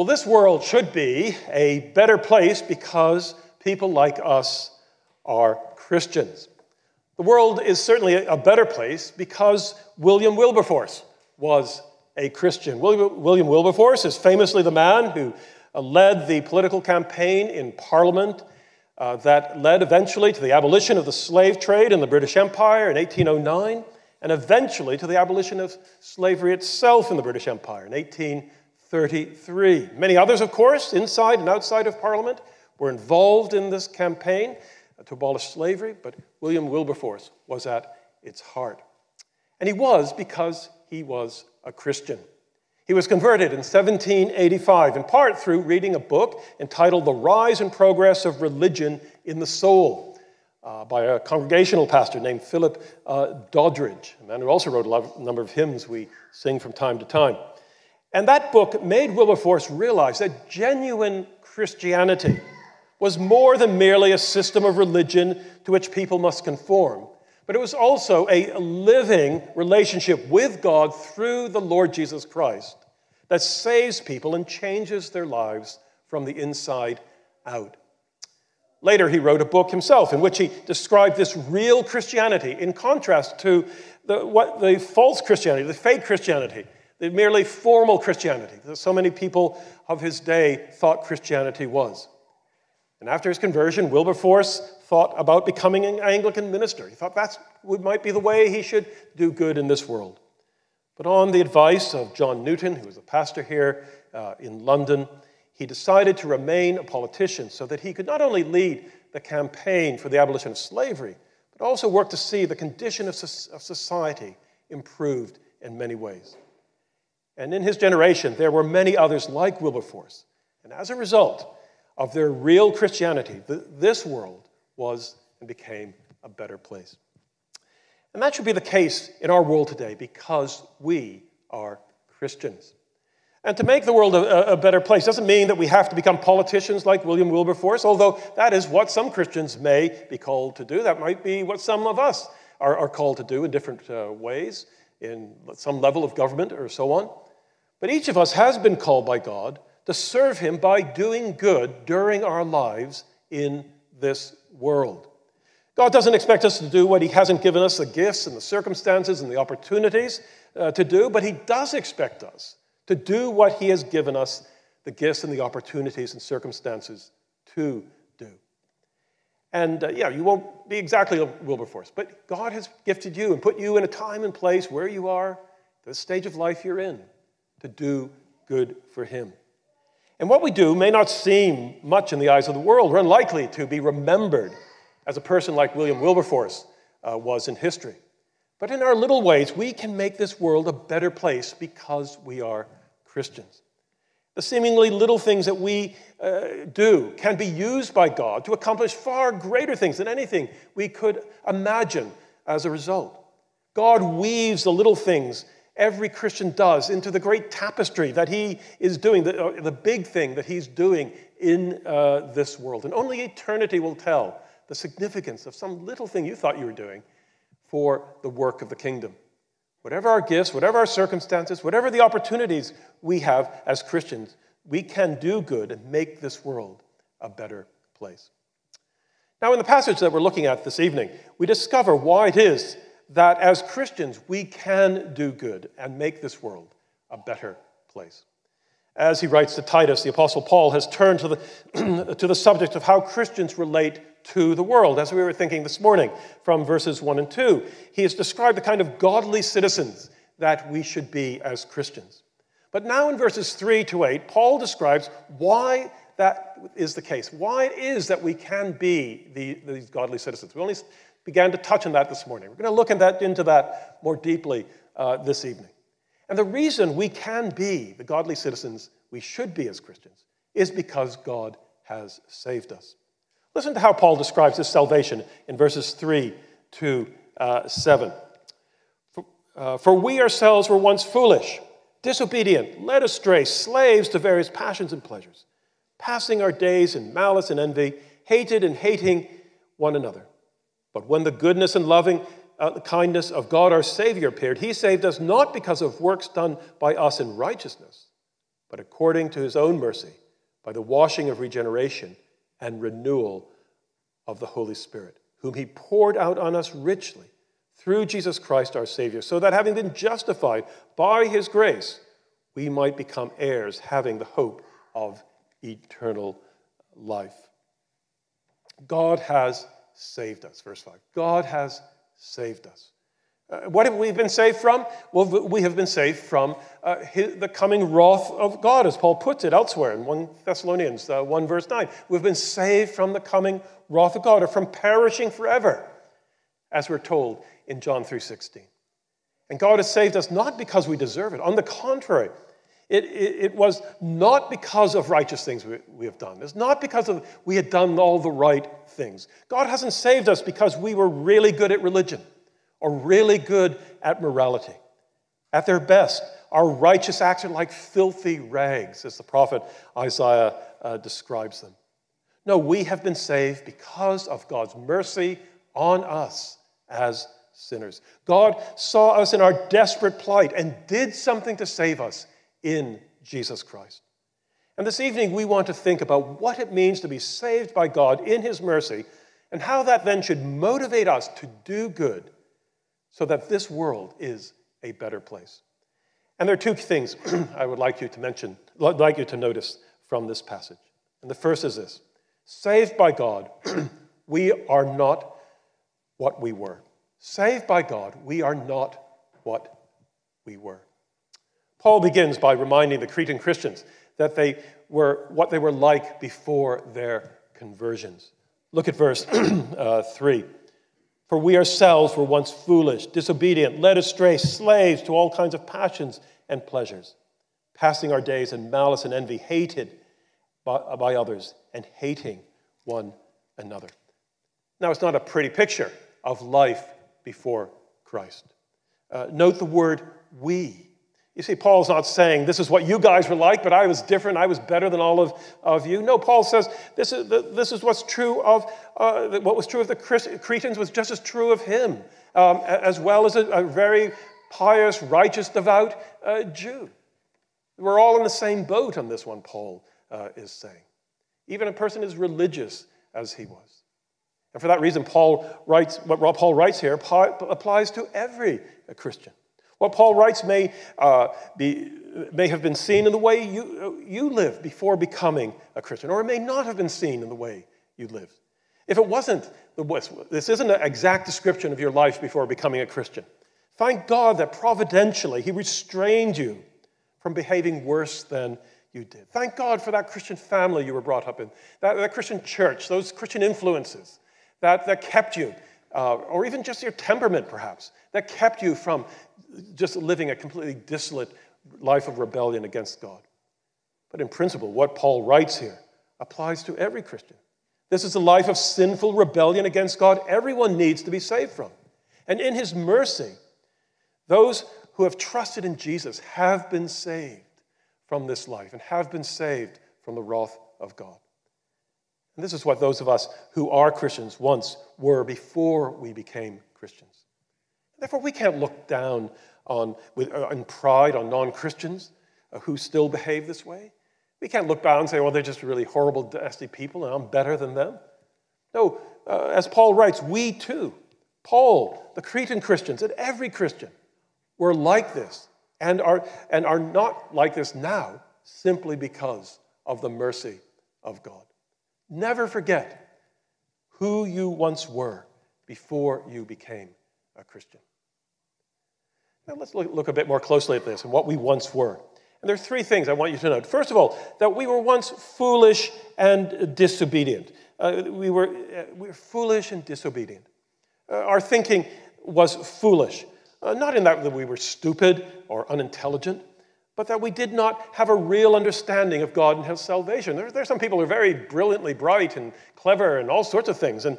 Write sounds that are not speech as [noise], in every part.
Well, this world should be a better place because people like us are Christians. The world is certainly a better place because William Wilberforce was a Christian. William Wilberforce is famously the man who led the political campaign in Parliament uh, that led eventually to the abolition of the slave trade in the British Empire in 1809 and eventually to the abolition of slavery itself in the British Empire in 1833. Many others, of course, inside and outside of Parliament, were involved in this campaign to abolish slavery, but William Wilberforce was at its heart. And he was because he was a Christian. He was converted in 1785, in part through reading a book entitled The Rise and Progress of Religion in the Soul uh, by a congregational pastor named Philip uh, Doddridge, a man who also wrote a number of hymns we sing from time to time. And that book made Wilberforce realize that genuine Christianity was more than merely a system of religion to which people must conform, but it was also a living relationship with God through the Lord Jesus Christ that saves people and changes their lives from the inside out. Later, he wrote a book himself in which he described this real Christianity in contrast to the, what, the false Christianity, the fake Christianity, the merely formal Christianity that so many people of his day thought Christianity was. And after his conversion, Wilberforce thought about becoming an Anglican minister. He thought that might be the way he should do good in this world. But on the advice of John Newton, who was a pastor here uh, in London, he decided to remain a politician so that he could not only lead the campaign for the abolition of slavery, but also work to see the condition of, of society improved in many ways. And in his generation, there were many others like Wilberforce. And as a result, of their real Christianity, this world was and became a better place. And that should be the case in our world today because we are Christians. And to make the world a, a, better place doesn't mean that we have to become politicians like William Wilberforce, although that is what some Christians may be called to do. That might be what some of us are, are called to do in different uh, ways, in some level of government or so on. But each of us has been called by God to serve Him by doing good during our lives in this world. God doesn't expect us to do what He hasn't given us the gifts and the circumstances and the opportunities uh, to do, but He does expect us to do what He has given us the gifts and the opportunities and circumstances to do. And uh, yeah, you won't be exactly a Wilberforce, but God has gifted you and put you in a time and place where you are, the stage of life you're in, to do good for Him. And what we do may not seem much in the eyes of the world. We're unlikely to be remembered as a person like William Wilberforce uh, was in history. But in our little ways, we can make this world a better place because we are Christians. The seemingly little things that we uh, do can be used by God to accomplish far greater things than anything we could imagine as a result. God weaves the little things every Christian does into the great tapestry that he is doing, the, uh, the big thing that he's doing in uh, this world. And only eternity will tell the significance of some little thing you thought you were doing for the work of the kingdom. Whatever our gifts, whatever our circumstances, whatever the opportunities we have as Christians, we can do good and make this world a better place. Now, in the passage that we're looking at this evening, we discover why it is that as Christians we can do good and make this world a better place. As he writes to Titus, the Apostle Paul has turned to the, [clears throat] to the subject of how Christians relate to the world, as we were thinking this morning from verses 1 and 2. He has described the kind of godly citizens that we should be as Christians. But now in verses 3 to 8, Paul describes why that is the case, why it is that we can be the, these godly citizens. We only began to touch on that this morning. We're going to look that, into that more deeply uh, this evening. And the reason we can be the godly citizens we should be as Christians is because God has saved us. Listen to how Paul describes his salvation in verses 3 to uh, 7. For, uh, For we ourselves were once foolish, disobedient, led astray, slaves to various passions and pleasures, passing our days in malice and envy, hated and hating one another. But when the goodness and loving uh, kindness of God our Savior appeared, He saved us not because of works done by us in righteousness, but according to his own mercy, by the washing of regeneration and renewal of the Holy Spirit, whom he poured out on us richly through Jesus Christ our Savior, so that having been justified by his grace, we might become heirs, having the hope of eternal life. God has saved us. Verse 5. God has saved us. Uh, what have we been saved from? Well, we have been saved from uh, his, the coming wrath of God, as Paul puts it elsewhere in 1 Thessalonians uh, 1, verse 9. We've been saved from the coming wrath of God, or from perishing forever, as we're told in John 3.16. And God has saved us not because we deserve it. On the contrary, it, it, it, was not because of righteous things we, we have done. It's not because of we had done all the right things. God hasn't saved us because we were really good at religion or really good at morality. At their best, our righteous acts are like filthy rags, as the prophet Isaiah uh, describes them. No, we have been saved because of God's mercy on us as sinners. God saw us in our desperate plight and did something to save us in Jesus Christ. And this evening, we want to think about what it means to be saved by God in His mercy and how that then should motivate us to do good so that this world is a better place. And there are two things [clears throat] I would like you to mention, like you to notice from this passage. And the first is this saved by God, [clears throat] we are not what we were. Saved by God, we are not what we were. Paul begins by reminding the Cretan Christians that they were what they were like before their conversions. Look at verse [clears throat] uh, 3. For we ourselves were once foolish, disobedient, led astray, slaves to all kinds of passions and pleasures, passing our days in malice and envy, hated by, by others, and hating one another. Now, it's not a pretty picture of life before Christ. Uh, note the word we. You see, Paul's not saying this is what you guys were like, but I was different, I was better than all of, of you. No, Paul says this is, this is what's true of, uh, what was true of the Cretans was just as true of him, um, as well as a, a, very pious, righteous, devout uh, Jew. We're all in the same boat on this one, Paul uh, is saying. Even a person as religious as he was. And for that reason, Paul writes, what Paul writes here applies to every Christian. What Paul writes may, uh, be, may have been seen in the way you, you lived before becoming a Christian, or it may not have been seen in the way you lived. If it wasn't, this isn't an exact description of your life before becoming a Christian. Thank God that providentially He restrained you from behaving worse than you did. Thank God for that Christian family you were brought up in, that, that Christian church, those Christian influences that, that kept you, uh, or even just your temperament perhaps, that kept you from just living a completely dissolute life of rebellion against God. But in principle, what Paul writes here applies to every Christian. This is a life of sinful rebellion against God everyone needs to be saved from. And in his mercy, those who have trusted in Jesus have been saved from this life and have been saved from the wrath of God. And this is what those of us who are Christians once were before we became Christians. Therefore, we can't look down on, with, uh, in pride on non Christians uh, who still behave this way. We can't look down and say, well, they're just really horrible, nasty people, and I'm better than them. No, uh, as Paul writes, we too, Paul, the Cretan Christians, and every Christian, were like this and are, and are not like this now simply because of the mercy of God. Never forget who you once were before you became a Christian. Now let's look, look a bit more closely at this and what we once were. And there are three things I want you to note. First of all, that we were once foolish and disobedient. Uh, we, were, uh, we were foolish and disobedient. Uh, our thinking was foolish. Uh, not in that we were stupid or unintelligent, but that we did not have a real understanding of God and His salvation. There, there are some people who are very brilliantly bright and clever and all sorts of things, and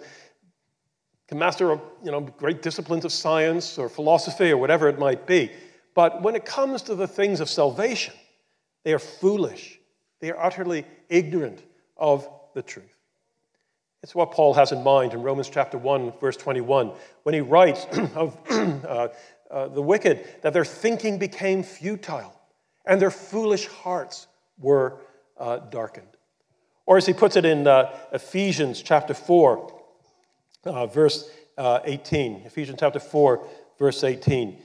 can master you know, great disciplines of science or philosophy or whatever it might be. But when it comes to the things of salvation, they are foolish. They are utterly ignorant of the truth. It's what Paul has in mind in Romans chapter 1, verse 21, when he writes [clears throat] of [clears throat] uh, uh, the wicked that their thinking became futile and their foolish hearts were uh, darkened. Or as he puts it in uh, Ephesians chapter 4, uh, verse uh, 18. Ephesians chapter 4, verse 18.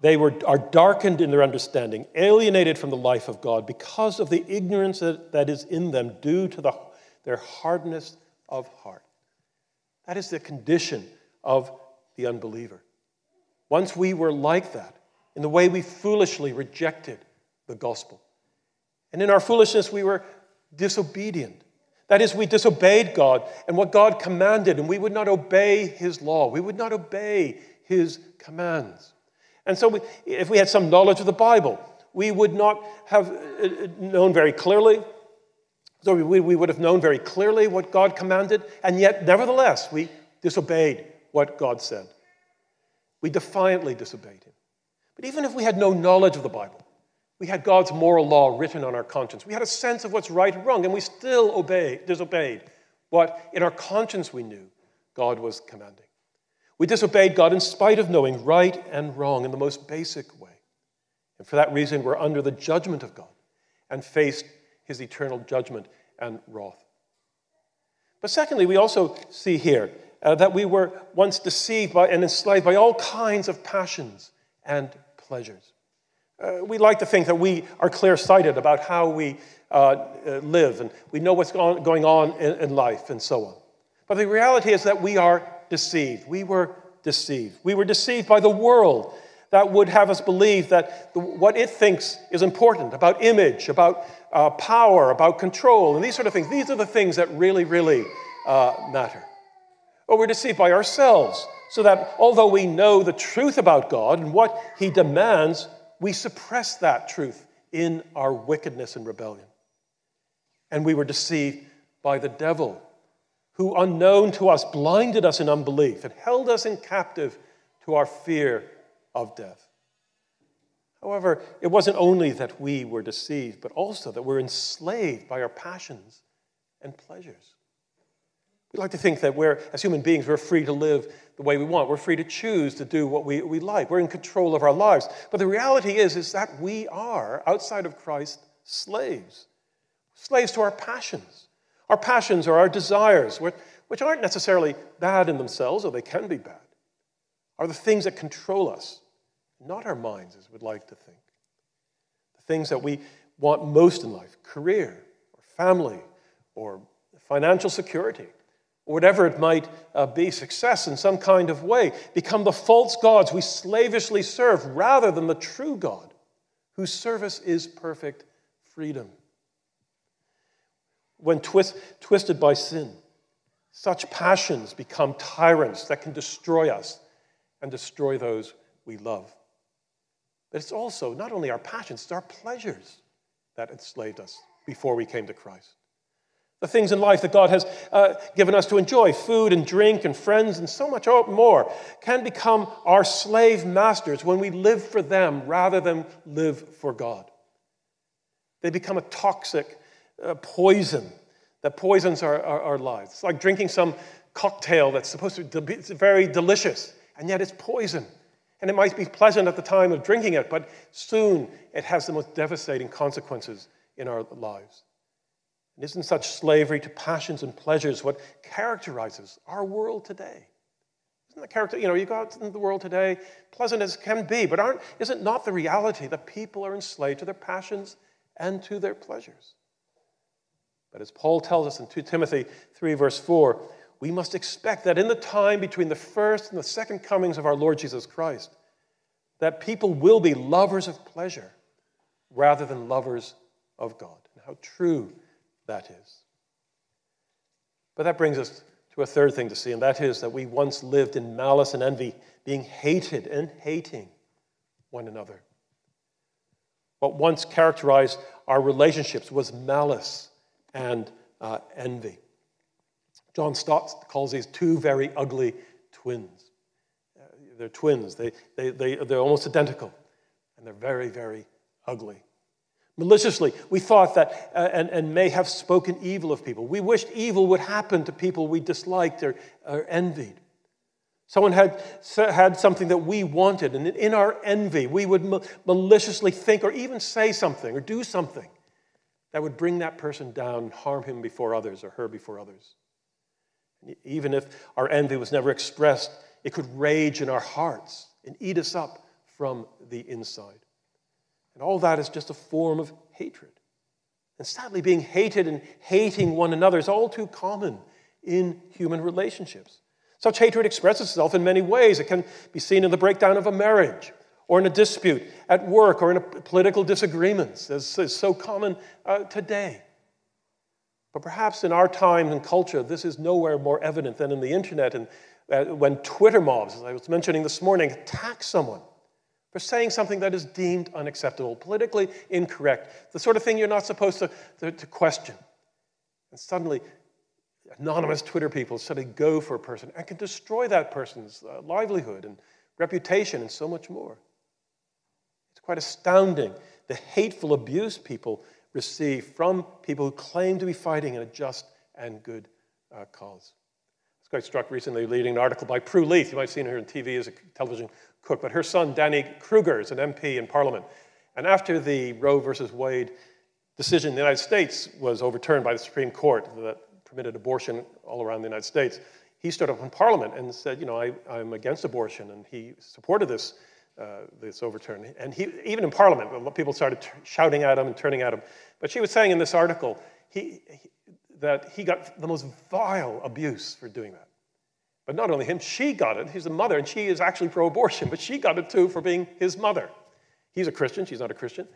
They were, are darkened in their understanding, alienated from the life of God because of the ignorance that, that is in them due to the, their hardness of heart. That is the condition of the unbeliever. Once we were like that, in the way we foolishly rejected the gospel. And in our foolishness, we were disobedient. That is, we disobeyed God and what God commanded, and we would not obey His law. We would not obey His commands. And so, we, if we had some knowledge of the Bible, we would not have uh, uh, known very clearly. So, we, we would have known very clearly what God commanded, and yet, nevertheless, we disobeyed what God said. We defiantly disobeyed Him. But even if we had no knowledge of the Bible, we had God's moral law written on our conscience. We had a sense of what's right and wrong, and we still obeyed, disobeyed what in our conscience we knew God was commanding. We disobeyed God in spite of knowing right and wrong in the most basic way. And for that reason, we're under the judgment of God and faced his eternal judgment and wrath. But secondly, we also see here uh, that we were once deceived by and enslaved by all kinds of passions and pleasures. Uh, we like to think that we are clear sighted about how we uh, uh, live and we know what's going on in, in life and so on. But the reality is that we are deceived. We were deceived. We were deceived by the world that would have us believe that the, what it thinks is important about image, about uh, power, about control, and these sort of things. These are the things that really, really uh, matter. Or we're deceived by ourselves, so that although we know the truth about God and what He demands, we suppress that truth in our wickedness and rebellion. And we were deceived by the devil who, unknown to us, blinded us in unbelief and held us in captive to our fear of death. However, it wasn't only that we were deceived, but also that we're enslaved by our passions and pleasures. We like to think that we're, as human beings, we're free to live the way we want. We're free to choose to do what we, we like. We're in control of our lives. But the reality is, is that we are, outside of Christ, slaves. Slaves to our passions. Our passions are our desires, which aren't necessarily bad in themselves, or they can be bad, are the things that control us, not our minds, as we'd like to think. The things that we want most in life career, or family, or financial security, or whatever it might uh, be, success in some kind of way, become the false gods we slavishly serve rather than the true God, whose service is perfect freedom when twist, twisted by sin. Such passions become tyrants that can destroy us and destroy those we love. But it's also not only our passions, it's our pleasures that enslaved us before we came to Christ. The things in life that God has uh, given us to enjoy, food and drink and friends and so much more, can become our slave masters when we live for them rather than live for God. They become a toxic uh, poison that poisons our, our, our, lives. It's like drinking some cocktail that's supposed to be very delicious, and yet it's poison. And it might be pleasant at the time of drinking it, but soon it has the most devastating consequences in our lives. Isn't such slavery to passions and pleasures what characterizes our world today? Isn't the character, you know, you go out in the world today, pleasant as can be, but aren't, is it not the reality that people are enslaved to their passions and to their pleasures? But as Paul tells us in 2 Timothy 3, verse 4, we must expect that in the time between the first and the second comings of our Lord Jesus Christ, that people will be lovers of pleasure rather than lovers of God. And how true that is. But that brings us to a third thing to see, and that is that we once lived in malice and envy, being hated and hating one another. What once characterized our relationships was malice and uh, envy. John Stott calls these two very ugly twins. Uh, they're twins, they, they, they, they're almost identical, and they're very, very ugly. Maliciously, we thought that uh, and, and may have spoken evil of people. We wished evil would happen to people we disliked or, or envied. Someone had, had something that we wanted, and in our envy, we would maliciously think or even say something or do something that would bring that person down, harm him before others or her before others. Even if our envy was never expressed, it could rage in our hearts and eat us up from the inside. And all that is just a form of hatred. And sadly, being hated and hating one another is all too common in human relationships. Such hatred expresses itself in many ways. It can be seen in the breakdown of a marriage, or in a dispute at work, or in political disagreements, as is so common uh, today. But perhaps in our time and culture, this is nowhere more evident than in the internet and uh, when Twitter mobs, as I was mentioning this morning, attack someone for saying something that is deemed unacceptable, politically incorrect, the sort of thing you're not supposed to, to, to question. And suddenly, anonymous Twitter people suddenly go for a person and can destroy that person's uh, livelihood and reputation and so much more. It's quite astounding the hateful abuse people receive from people who claim to be fighting in a just and good uh, cause. I was quite struck recently reading an article by Prue Leith. You might have seen her on TV as a television cook, but her son, Danny Kruger, is an MP in Parliament. And after the Roe versus Wade decision in the United States was overturned by the Supreme Court that permitted abortion all around the United States, he stood up in Parliament and said, you know, I, am against abortion, and he supported this, uh, this overturn. And he, even in Parliament, people started t- shouting at him and turning at him. But she was saying in this article he, he, that he got the most vile abuse for doing that. But not only him, she got it. He's a mother, and she is actually pro abortion, but she got it too for being his mother. He's a Christian, she's not a Christian.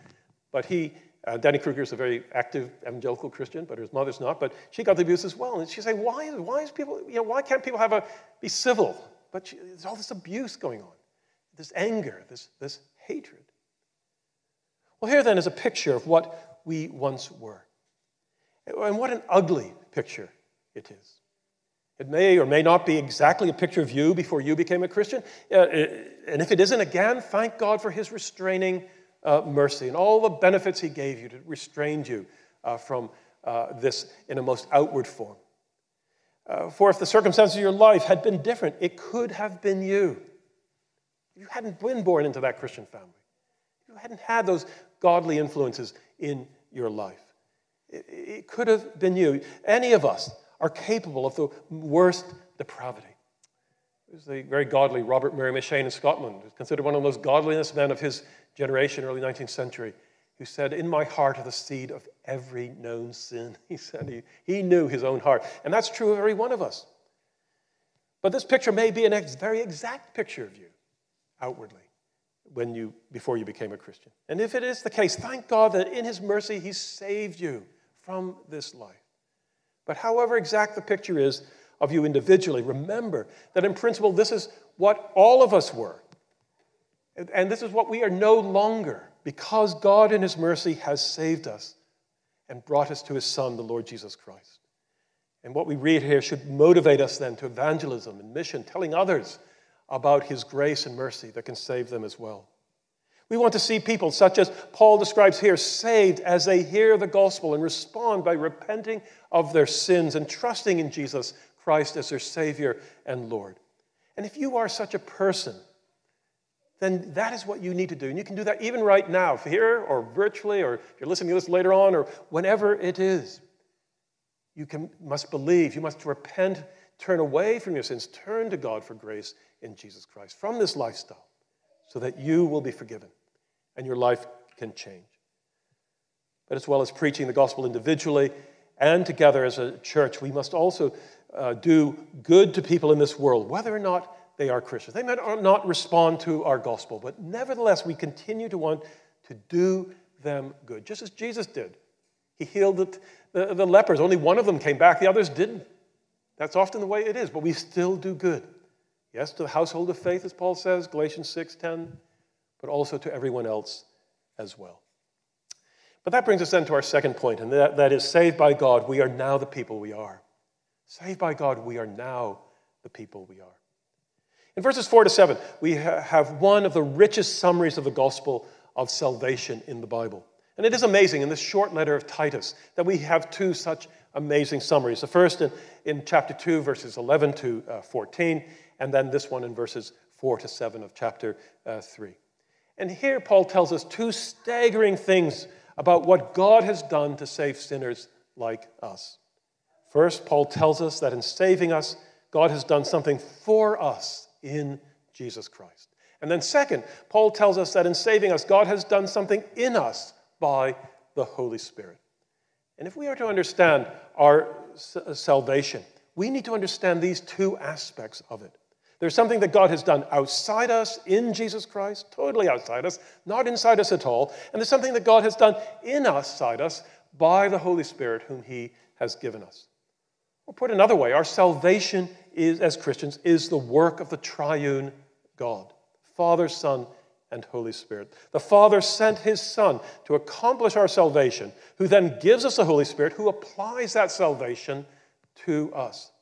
But he, uh, Danny Kruger is a very active evangelical Christian, but his mother's not. But she got the abuse as well. And she's saying, why, why is people, you know, why can't people have a, be civil? But she, there's all this abuse going on, this anger, this, this hatred. Well, here then is a picture of what we once were. And what an ugly picture it is. It may or may not be exactly a picture of you before you became a Christian. Uh, and if it isn't, again, thank God for his restraining uh, mercy and all the benefits he gave you to restrain you uh, from uh, this in a most outward form. Uh, for if the circumstances of your life had been different, it could have been you. You hadn't been born into that Christian family, you hadn't had those godly influences in your life, it, it could have been you. Any of us are capable of the worst depravity. There's the very godly Robert Murray M'Cheyne in Scotland, who's considered one of the most godliest men of his generation, early 19th century, who said, In my heart are the seed of every known sin. [laughs] He said he, he knew his own heart. And that's true of every one of us. But this picture may be a ex- very exact picture of you outwardly when you, before you became a Christian. And if it is the case, thank God that in his mercy he saved you from this life. But however exact the picture is of you individually, remember that in principle, this is what all of us were. And this is what we are no longer because God, in His mercy, has saved us and brought us to His Son, the Lord Jesus Christ. And what we read here should motivate us then to evangelism and mission, telling others about His grace and mercy that can save them as well. We want to see people, such as Paul describes here, saved as they hear the gospel and respond by repenting of their sins and trusting in Jesus Christ as their Savior and Lord. And if you are such a person, then that is what you need to do. And you can do that even right now, here or virtually, or if you're listening to this later on, or whenever it is. You can, must believe, you must repent, turn away from your sins, turn to God for grace in Jesus Christ from this lifestyle so that you will be forgiven and your life can change. But as well as preaching the gospel individually and together as a church, we must also uh, do good to people in this world, whether or not they are Christians. They may not respond to our gospel, but nevertheless, we continue to want to do them good, just as Jesus did. He healed the, the, the lepers. Only one of them came back, the others didn't. That's often the way it is, but we still do good. Yes, to the household of faith, as Paul says, Galatians 6:10, but also to everyone else as well. But that brings us then to our second point, and that, that is saved by God, we are now the people we are. Saved by God, we are now the people we are. In verses 4 to 7, we ha- have one of the richest summaries of the gospel of salvation in the Bible. And it is amazing in this short letter of Titus that we have two such amazing summaries. The first in, in chapter 2, verses 11 to uh, 14, and then this one in verses 4 to 7 of chapter uh, 3. And here Paul tells us two staggering things about what God has done to save sinners like us. First, Paul tells us that in saving us, God has done something for us in Jesus Christ. And then, second, Paul tells us that in saving us, God has done something in us by the Holy Spirit. And if we are to understand our salvation, we need to understand these two aspects of it. There's something that God has done outside us in Jesus Christ, totally outside us, not inside us at all. And there's something that God has done in us, inside us, by the Holy Spirit, whom He has given us. Or put another way, our salvation is, as Christians, is the work of the triune God Father, Son, and Holy Spirit. The Father sent His Son to accomplish our salvation, who then gives us the Holy Spirit, who applies that salvation to us.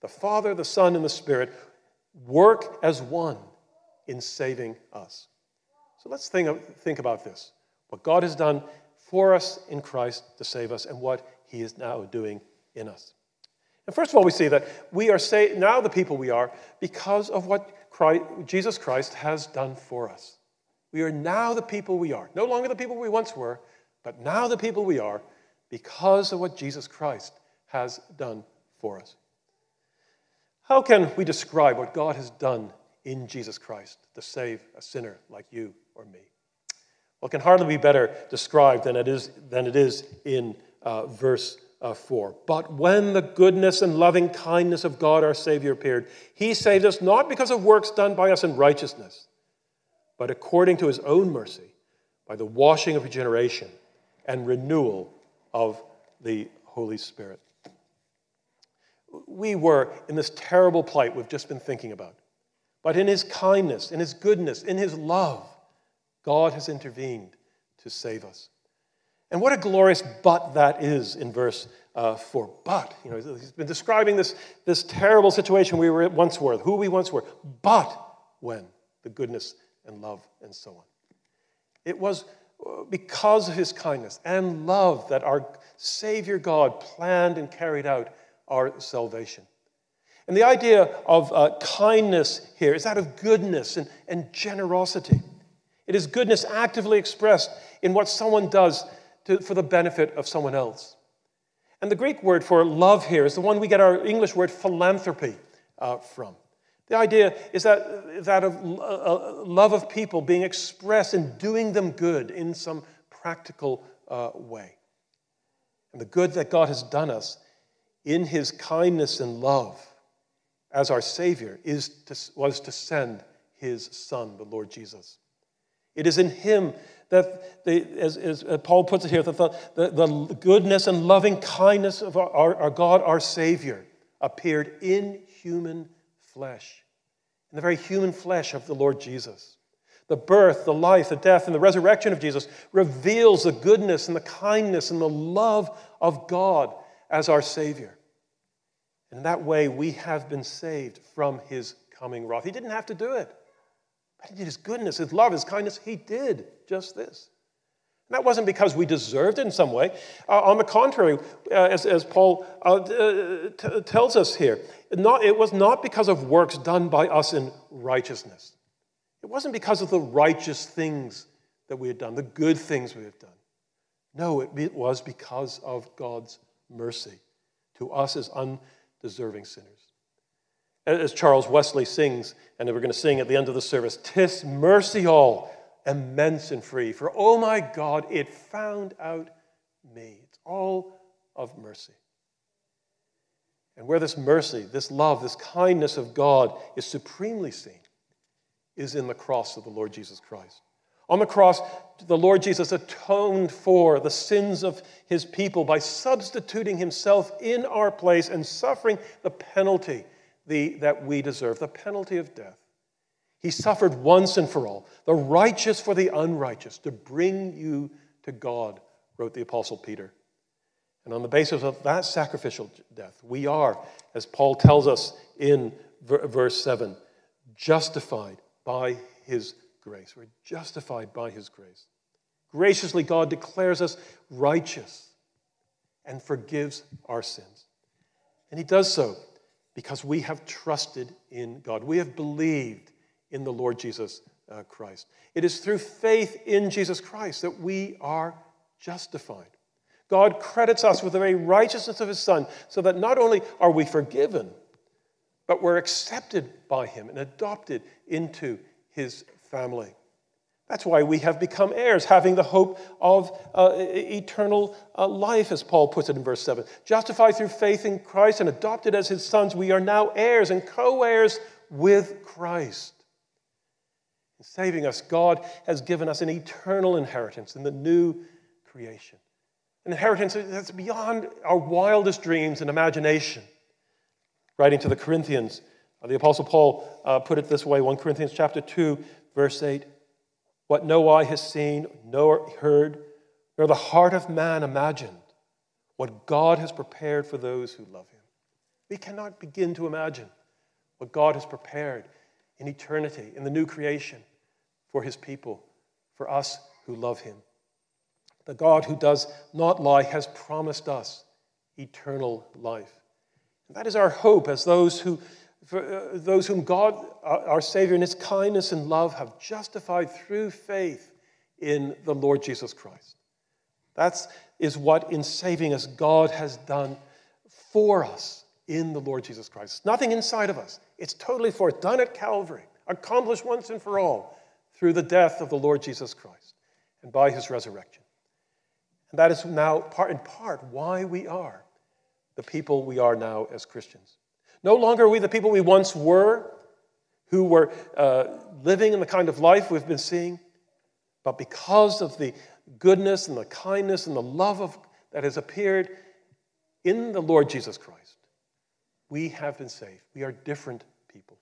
The Father, the Son, and the Spirit work as one in saving us. So let's think, think about this what God has done for us in Christ to save us, and what He is now doing in us. And first of all, we see that we are now the people we are because of what Christ, Jesus Christ has done for us. We are now the people we are. No longer the people we once were, but now the people we are because of what Jesus Christ has done for us. How can we describe what God has done in Jesus Christ to save a sinner like you or me? Well, it can hardly be better described than it is, than it is in uh, verse uh, 4. But when the goodness and loving kindness of God our Savior appeared, he saved us not because of works done by us in righteousness, but according to his own mercy, by the washing of regeneration and renewal of the Holy Spirit we were in this terrible plight we've just been thinking about. But in his kindness, in his goodness, in his love, God has intervened to save us. And what a glorious but that is in verse uh, 4. But, you know, he's been describing this, this terrible situation we were once were, who we once were. But when the goodness and love and so on. It was uh, because of his kindness and love that our Savior God planned and carried out our salvation. And the idea of uh, kindness here is that of goodness and, and generosity. It is goodness actively expressed in what someone does to, for the benefit of someone else. And the Greek word for love here is the one we get our English word philanthropy uh, from. The idea is that, that of uh, uh love of people being expressed in doing them good in some practical uh, way. And the good that God has done us in his kindness and love as our Savior is to, was to send his Son, the Lord Jesus. It is in him that, as, as, uh, Paul puts it here, that the, the, the goodness and loving kindness of our, our God, our Savior, appeared in human flesh, in the very human flesh of the Lord Jesus. The birth, the life, the death, and the resurrection of Jesus reveals the goodness and the kindness and the love of God as our Savior. And in that way, we have been saved from his coming wrath. He didn't have to do it. But he did his goodness, his love, his kindness. He did just this. And that wasn't because we deserved it in some way. Uh, on the contrary, uh, as, as, Paul uh, uh t- tells us here, not, it was not because of works done by us in righteousness. It wasn't because of the righteous things that we had done, the good things we had done. No, it, it was because of God's mercy to us as un deserving sinners. As Charles Wesley sings, and we're going to sing at the end of the service, Tis mercy all, immense and free. For oh my God, it found out me. It's all of mercy. And where this mercy, this love, this kindness of God is supremely seen is in the cross of the Lord Jesus Christ. On the cross, the Lord Jesus atoned for the sins of his people by substituting himself in our place and suffering the penalty the, that we deserve, the penalty of death. He suffered once and for all, the righteous for the unrighteous, to bring you to God, wrote the Apostle Peter. And on the basis of that sacrificial death, we are, as Paul tells us in verse 7, justified by his grace. We're justified by his grace. Graciously, God declares us righteous and forgives our sins. And he does so because we have trusted in God. We have believed in the Lord Jesus uh, Christ. It is through faith in Jesus Christ that we are justified. God credits us with the very righteousness of his Son, so that not only are we forgiven, but we're accepted by him and adopted into his family. That's why we have become heirs, having the hope of uh, eternal uh, life, as Paul puts it in verse 7. Justified through faith in Christ and adopted as his sons, we are now heirs and co heirs with Christ. In saving us, God has given us an eternal inheritance in the new creation. An inheritance that's beyond our wildest dreams and imagination. Writing to the Corinthians, uh, the Apostle Paul uh, put it this way 1 Corinthians chapter 2, verse 8 What no eye has seen, nor heard, nor the heart of man imagined, what God has prepared for those who love him. We cannot begin to imagine what God has prepared in eternity, in the new creation, for his people, for us who love him. The God who does not lie has promised us eternal life. And that is our hope as those who for, uh, those whom God, our Savior, in His kindness and love, have justified through faith in the Lord Jesus Christ. That is what, in saving us, God has done for us in the Lord Jesus Christ. Nothing inside of us. It's totally for us, done at Calvary, accomplished once and for all through the death of the Lord Jesus Christ and by his resurrection. And that is now part in part why we are the people we are now as Christians. No longer are we the people we once were, who were uh, living in the kind of life we've been seeing, but because of the goodness and the kindness and the love of, that has appeared in the Lord Jesus Christ, we have been saved. We are different people.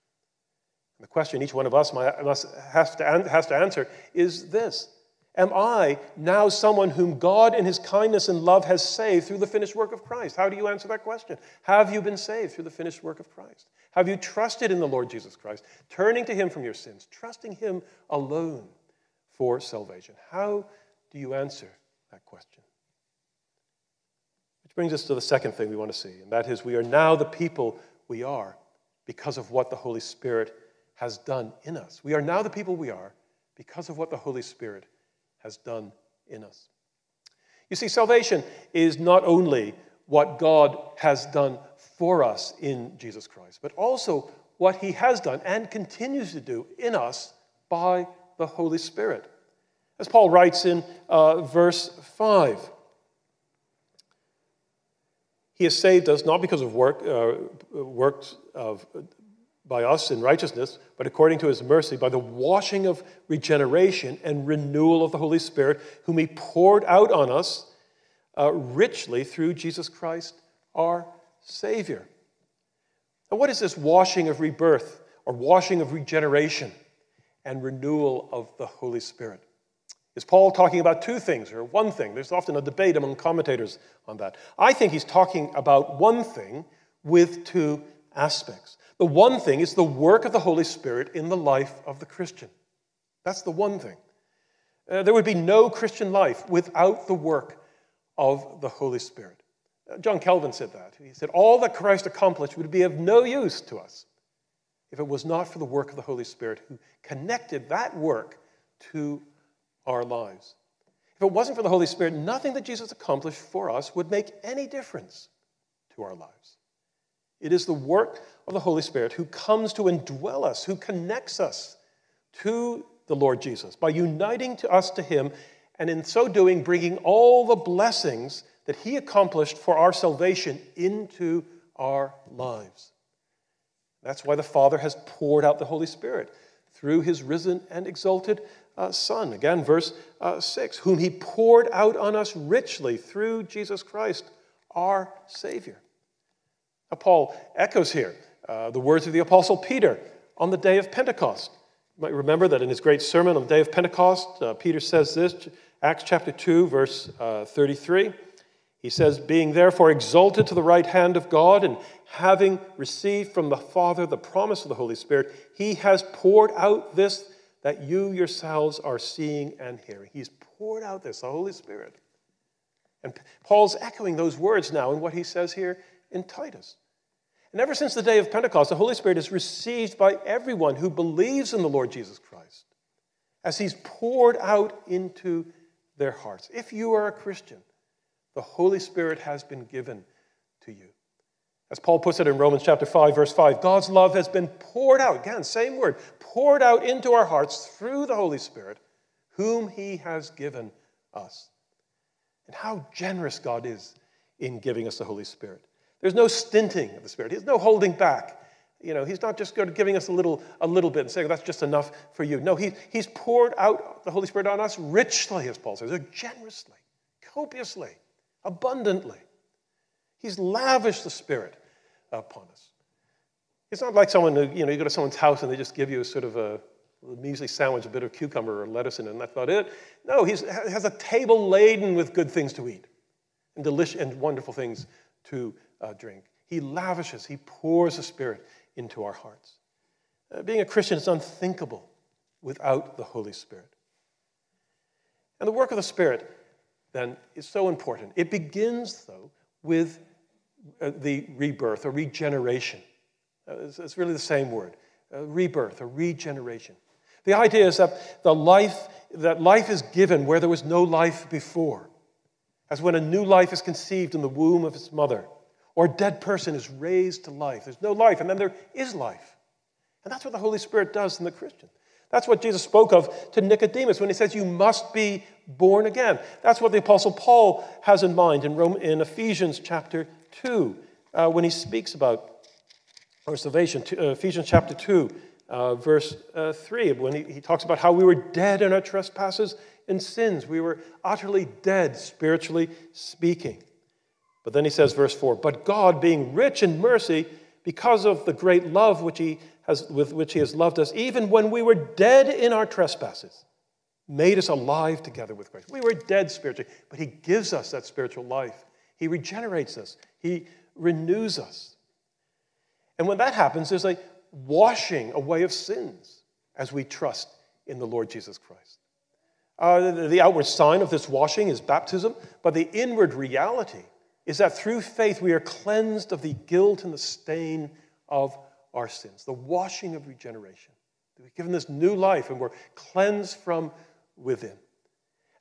And the question each one of us must, has, to, has to answer is this Am I now someone whom God, in his kindness and love, has saved through the finished work of Christ? How do you answer that question? Have you been saved through the finished work of Christ? Have you trusted in the Lord Jesus Christ, turning to him from your sins, trusting him alone for salvation? How do you answer that question? Which brings us to the second thing we want to see, and that is we are now the people we are because of what the Holy Spirit has done in us. We are now the people we are because of what the Holy Spirit has done in us. You see, salvation is not only what God has done for us in Jesus Christ, but also what he has done and continues to do in us by the Holy Spirit. As Paul writes in uh, verse 5, he has saved us not because of work, uh, works of by us in righteousness, but according to his mercy, by the washing of regeneration and renewal of the Holy Spirit, whom he poured out on us uh, richly through Jesus Christ, our Savior. And what is this washing of rebirth or washing of regeneration and renewal of the Holy Spirit? Is Paul talking about two things or one thing? There's often a debate among commentators on that. I think he's talking about one thing with two aspects. The one thing is the work of the Holy Spirit in the life of the Christian. That's the one thing. Uh, there would be no Christian life without the work of the Holy Spirit. Uh, John Calvin said that. He said, All that Christ accomplished would be of no use to us if it was not for the work of the Holy Spirit who connected that work to our lives. If it wasn't for the Holy Spirit, nothing that Jesus accomplished for us would make any difference to our lives. It is the work of the Holy Spirit who comes to indwell us, who connects us to the Lord Jesus by uniting to us to Him, and in so doing, bringing all the blessings that He accomplished for our salvation into our lives. That's why the Father has poured out the Holy Spirit through His risen and exalted uh, Son. Again, verse uh, 6 whom He poured out on us richly through Jesus Christ, our Savior. Now, Paul echoes here uh, the words of the Apostle Peter on the day of Pentecost. You might remember that in his great sermon on the day of Pentecost, uh, Peter says this, Acts chapter 2, verse uh, 33. He says, Being therefore exalted to the right hand of God, and having received from the Father the promise of the Holy Spirit, he has poured out this that you yourselves are seeing and hearing. He's poured out this, the Holy Spirit. And Paul's echoing those words now in what he says here in Titus. And ever since the day of Pentecost, the Holy Spirit is received by everyone who believes in the Lord Jesus Christ as he's poured out into their hearts. If you are a Christian, the Holy Spirit has been given to you. As Paul puts it in Romans chapter 5, verse 5, God's love has been poured out, again, same word, poured out into our hearts through the Holy Spirit, whom he has given us. And how generous God is in giving us the Holy Spirit. There's no stinting of the Spirit, there's no holding back. You know, he's not just giving us a little, a little bit and saying that's just enough for you. No, he, he's poured out the Holy Spirit on us richly, as Paul says, generously, copiously, abundantly. He's lavished the Spirit upon us. It's not like someone, who, you know, you go to someone's house and they just give you a sort of a, a measly sandwich, a bit of cucumber or lettuce in it, and that's about it. No, he has a table laden with good things to eat and delicious and wonderful things to uh, drink. He lavishes, he pours the Spirit into our hearts. Uh, being a Christian is unthinkable without the Holy Spirit. And the work of the Spirit, then, is so important. It begins, though, with uh, the rebirth or regeneration. Uh, it's, it's, really the same word rebirth or regeneration. The idea is that, the life, that life is given where there was no life before, as when a new life is conceived in the womb of its mother or a dead person is raised to life. There's no life, and then there is life. And that's what the Holy Spirit does in the Christian. That's what Jesus spoke of to Nicodemus when he says, You must be born again. That's what the Apostle Paul has in mind in, Rome, in Ephesians chapter 2 uh, when he speaks about or salvation. Uh, Ephesians chapter 2, uh, verse uh, 3, when he, he talks about how we were dead in our trespasses and sins. We were utterly dead, spiritually speaking. But then he says, verse 4 But God, being rich in mercy, because of the great love which he has, with which he has loved us, even when we were dead in our trespasses, made us alive together with Christ. We were dead spiritually, but he gives us that spiritual life. He regenerates us, he renews us. And when that happens, there's a washing away of sins as we trust in the Lord Jesus Christ. Uh, the, the outward sign of this washing is baptism, but the inward reality is that through faith we are cleansed of the guilt and the stain of our sins, the washing of regeneration. We're given this new life and we're cleansed from within.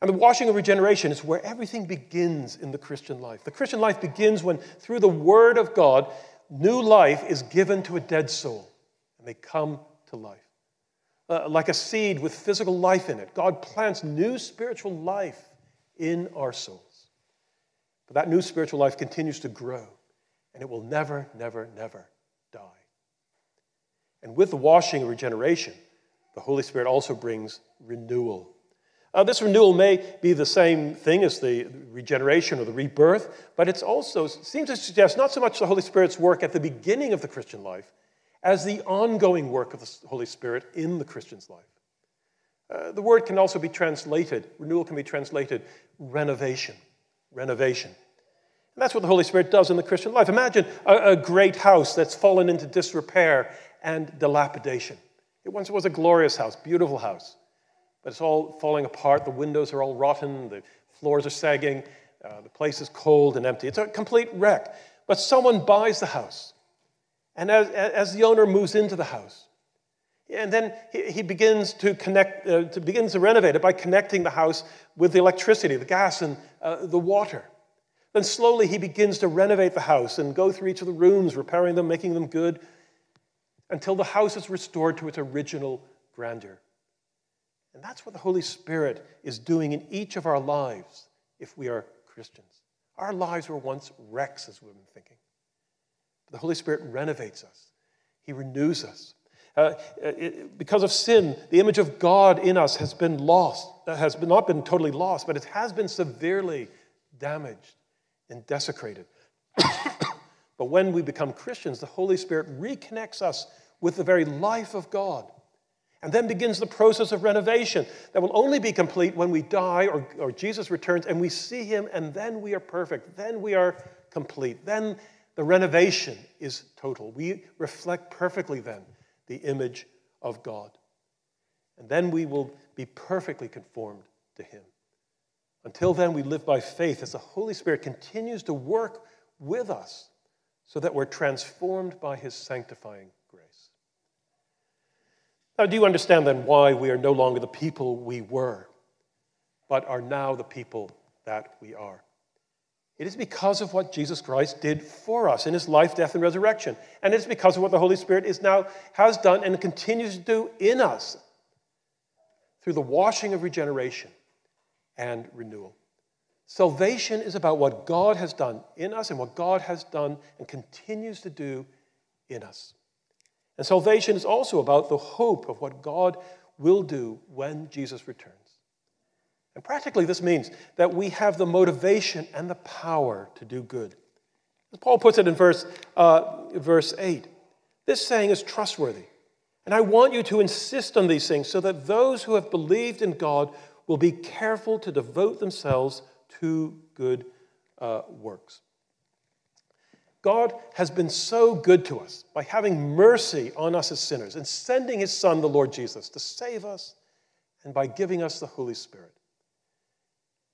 And the washing of regeneration is where everything begins in the Christian life. The Christian life begins when, through the Word of God, new life is given to a dead soul and they come to life. Uh, like a seed with physical life in it, God plants new spiritual life in our soul. But that new spiritual life continues to grow, and it will never, never, never die. And with the washing and regeneration, the Holy Spirit also brings renewal. Uh, this renewal may be the same thing as the regeneration or the rebirth, but it also seems to suggest not so much the Holy Spirit's work at the beginning of the Christian life as the ongoing work of the Holy Spirit in the Christian's life. Uh, the word can also be translated, renewal can be translated renovation renovation. And that's what the Holy Spirit does in the Christian life. Imagine a, a great house that's fallen into disrepair and dilapidation. It once was a glorious house, beautiful house, but it's all falling apart. The windows are all rotten, the floors are sagging, uh, the place is cold and empty. It's a complete wreck. But someone buys the house, and as, as the owner moves into the house, and then he, he begins to connect, uh, to begins to renovate it by connecting the house with the electricity, the gas, and uh, the water. Then slowly he begins to renovate the house and go through each of the rooms, repairing them, making them good, until the house is restored to its original grandeur. And that's what the Holy Spirit is doing in each of our lives if we are Christians. Our lives were once wrecks, as we've been thinking. The Holy Spirit renovates us, He renews us. Uh, it, because of sin, the image of God in us has been lost, uh, has been, not been totally lost, but it has been severely damaged and desecrated. [coughs] but when we become Christians, the Holy Spirit reconnects us with the very life of God. And then begins the process of renovation that will only be complete when we die or, or Jesus returns and we see him, and then we are perfect. Then we are complete. Then the renovation is total. We reflect perfectly then the image of God. And then we will be perfectly conformed to Him. Until then, we live by faith as the Holy Spirit continues to work with us so that we're transformed by His sanctifying grace. Now, do you understand then why we are no longer the people we were? but are now the people that we are. It is because of what Jesus Christ did for us in his life, death, and resurrection. And it's because of what the Holy Spirit is now has done and continues to do in us through the washing of regeneration and renewal. Salvation is about what God has done in us and what God has done and continues to do in us. And salvation is also about the hope of what God will do when Jesus returns. And practically, this means that we have the motivation and the power to do good. As Paul puts it in verse, uh, verse 8, this saying is trustworthy. And I want you to insist on these things so that those who have believed in God will be careful to devote themselves to good uh, works. God has been so good to us by having mercy on us as sinners and sending his Son, the Lord Jesus, to save us and by giving us the Holy Spirit.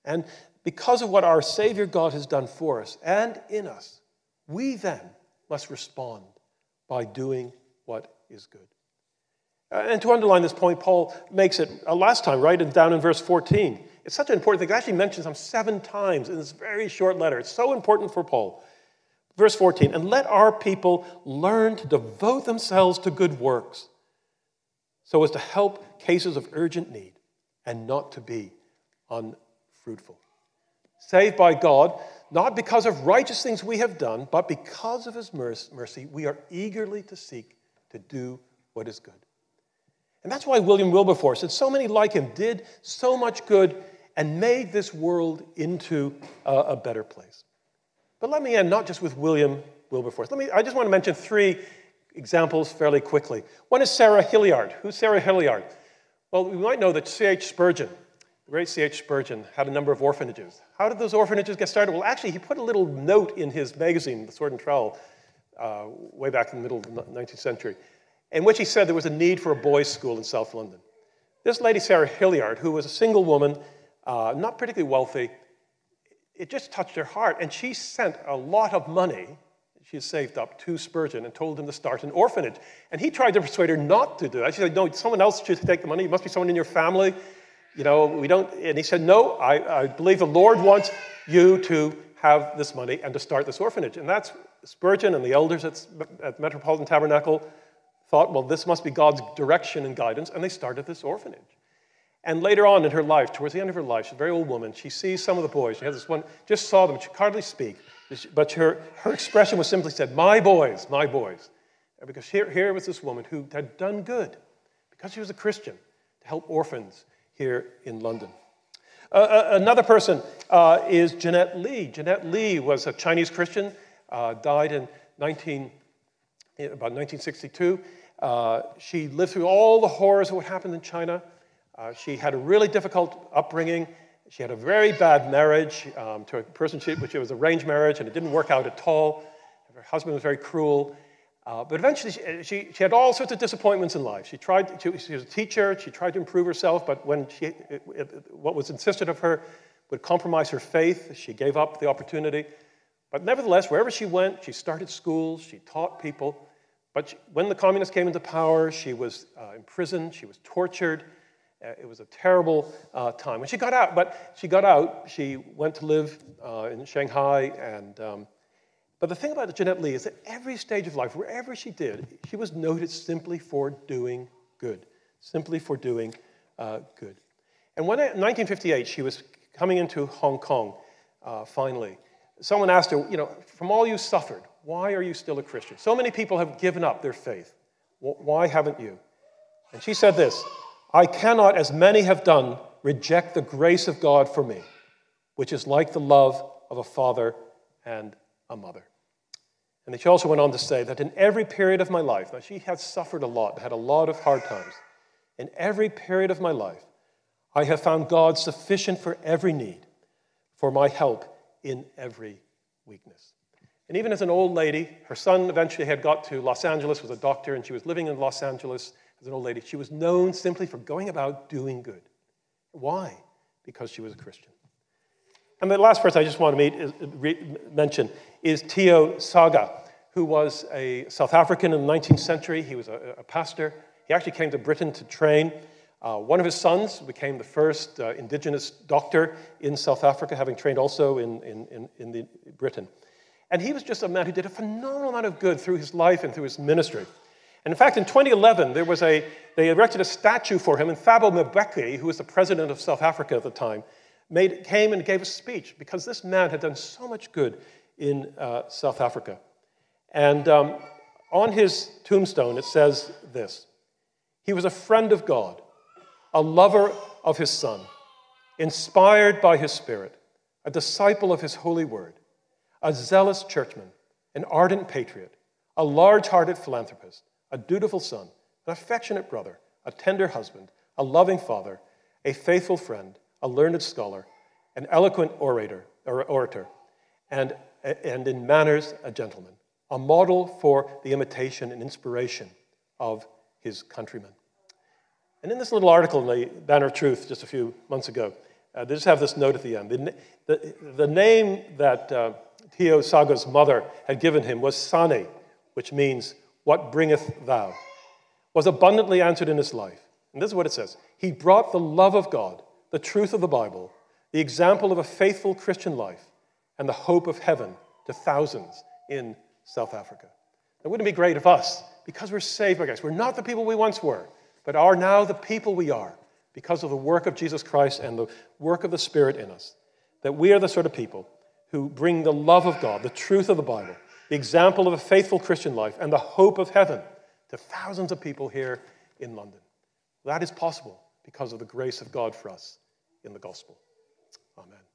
And because of what our Savior God has done for us and in us, we then must respond by doing what is good. Uh, and to underline this point, Paul makes it uh, last time, right? And down in verse 14. It's such an important thing. It actually mentions him seven times in this very short letter. It's so important for Paul. Verse 14, and let our people learn to devote themselves to good works so as to help cases of urgent need and not to be unfruitful. Saved by God, not because of righteous things we have done, but because of his mercy, we are eagerly to seek to do what is good. And that's why William Wilberforce and so many like him did so much good and made this world into a, a better place. But let me end not just with William Wilberforce. Let me, I just want to mention three examples fairly quickly. One is Sarah Hillyard. Who's Sarah Hillyard? Well, we might know that C.H. Spurgeon, the great C.H. Spurgeon, had a number of orphanages. How did those orphanages get started? Well, actually, he put a little note in his magazine, The Sword and Trowel, uh, way back in the middle of the 19th century, in which he said there was a need for a boys' school in South London. This lady, Sarah Hillyard, who was a single woman, uh, not particularly wealthy, it just touched her heart. And she sent a lot of money she had saved up to Spurgeon and told him to start an orphanage. And he tried to persuade her not to do that. She said, No, someone else should take the money. It must be someone in your family. You know, we don't. And he said, No, I, I believe the Lord wants you to have this money and to start this orphanage. And that's Spurgeon and the elders at, at Metropolitan Tabernacle thought, well, this must be God's direction and guidance, and they started this orphanage. And later on in her life, towards the end of her life, she's a very old woman. She sees some of the boys. She has this one, just saw them. She could hardly speak. But her, her expression was simply said, My boys, my boys. Because here, here was this woman who had done good, because she was a Christian, to help orphans here in London. Uh, uh another person uh, is Jeannette Li. Jeannette Li was a Chinese Christian, uh, died in 19, about 1962. Uh, she lived through all the horrors of what happened in China. Uh, she had a really difficult upbringing. She had a very bad marriage um, to a person, she, which was arranged marriage, and it didn't work out at all. Her husband was very cruel. Uh, but eventually, she, she, she, had all sorts of disappointments in life. She tried. To, she was a teacher. She tried to improve herself, but when she, it, it, what was insisted of her would compromise her faith, she gave up the opportunity. But nevertheless, wherever she went, she started schools. She taught people. But she, when the communists came into power, she was uh, imprisoned. She was tortured. Uh, it was a terrible uh, time. When she got out, but she got out, she went to live uh, in Shanghai. And, um, but the thing about Jeannette Li is that every stage of life, wherever she did, she was noted simply for doing good, simply for doing uh, good. And when in 1958 she was coming into Hong Kong, uh, finally, someone asked her, you know, from all you suffered, why are you still a Christian? So many people have given up their faith. Why haven't you? And she said this I cannot, as many have done, reject the grace of God for me, which is like the love of a father and a mother. And she also went on to say that in every period of my life, now she had suffered a lot, had a lot of hard times. In every period of my life, I have found God sufficient for every need, for my help in every weakness. And even as an old lady, her son eventually had got to Los Angeles, was a doctor, and she was living in Los Angeles as an old lady. She was known simply for going about doing good. Why? Because she was a Christian. And the last person I just want to meet re, mention is Tiyo Soga, who was a South African in the 19th century. He was a, a pastor. He actually came to Britain to train. Uh, one of his sons became the first uh, indigenous doctor in South Africa, having trained also in, in, in, in Britain. And he was just a man who did a phenomenal amount of good through his life and through his ministry. And in fact, in 2011, there was a, they erected a statue for him, in Thabo Mbeki, who was the president of South Africa at the time, made, came and gave a speech because this man had done so much good in uh, South Africa. And um, on his tombstone, it says this He was a friend of God a lover of his Son, inspired by his Spirit, a disciple of his holy word, a zealous churchman, an ardent patriot, a large hearted philanthropist, a dutiful son, an affectionate brother, a tender husband, a loving father, a faithful friend, a learned scholar, an eloquent orator, or orator and, and in manners a gentleman, a model for the imitation and inspiration of his countrymen. And in this little article in the Banner of Truth just a few months ago, uh, they just have this note at the end. The, the, the name that uh, Tiyo Soga's mother had given him was Sane, which means, What bringeth thou? Was abundantly answered in his life. And this is what it says He brought the love of God, the truth of the Bible, the example of a faithful Christian life, and the hope of heaven to thousands in South Africa. Now, wouldn't it be great if us, because we're saved by grace, we're not the people we once were, but are now the people we are because of the work of Jesus Christ and the work of the Spirit in us. That we are the sort of people who bring the love of God, the truth of the Bible, the example of a faithful Christian life, and the hope of heaven to thousands of people here in London. That is possible because of the grace of God for us in the gospel. Amen.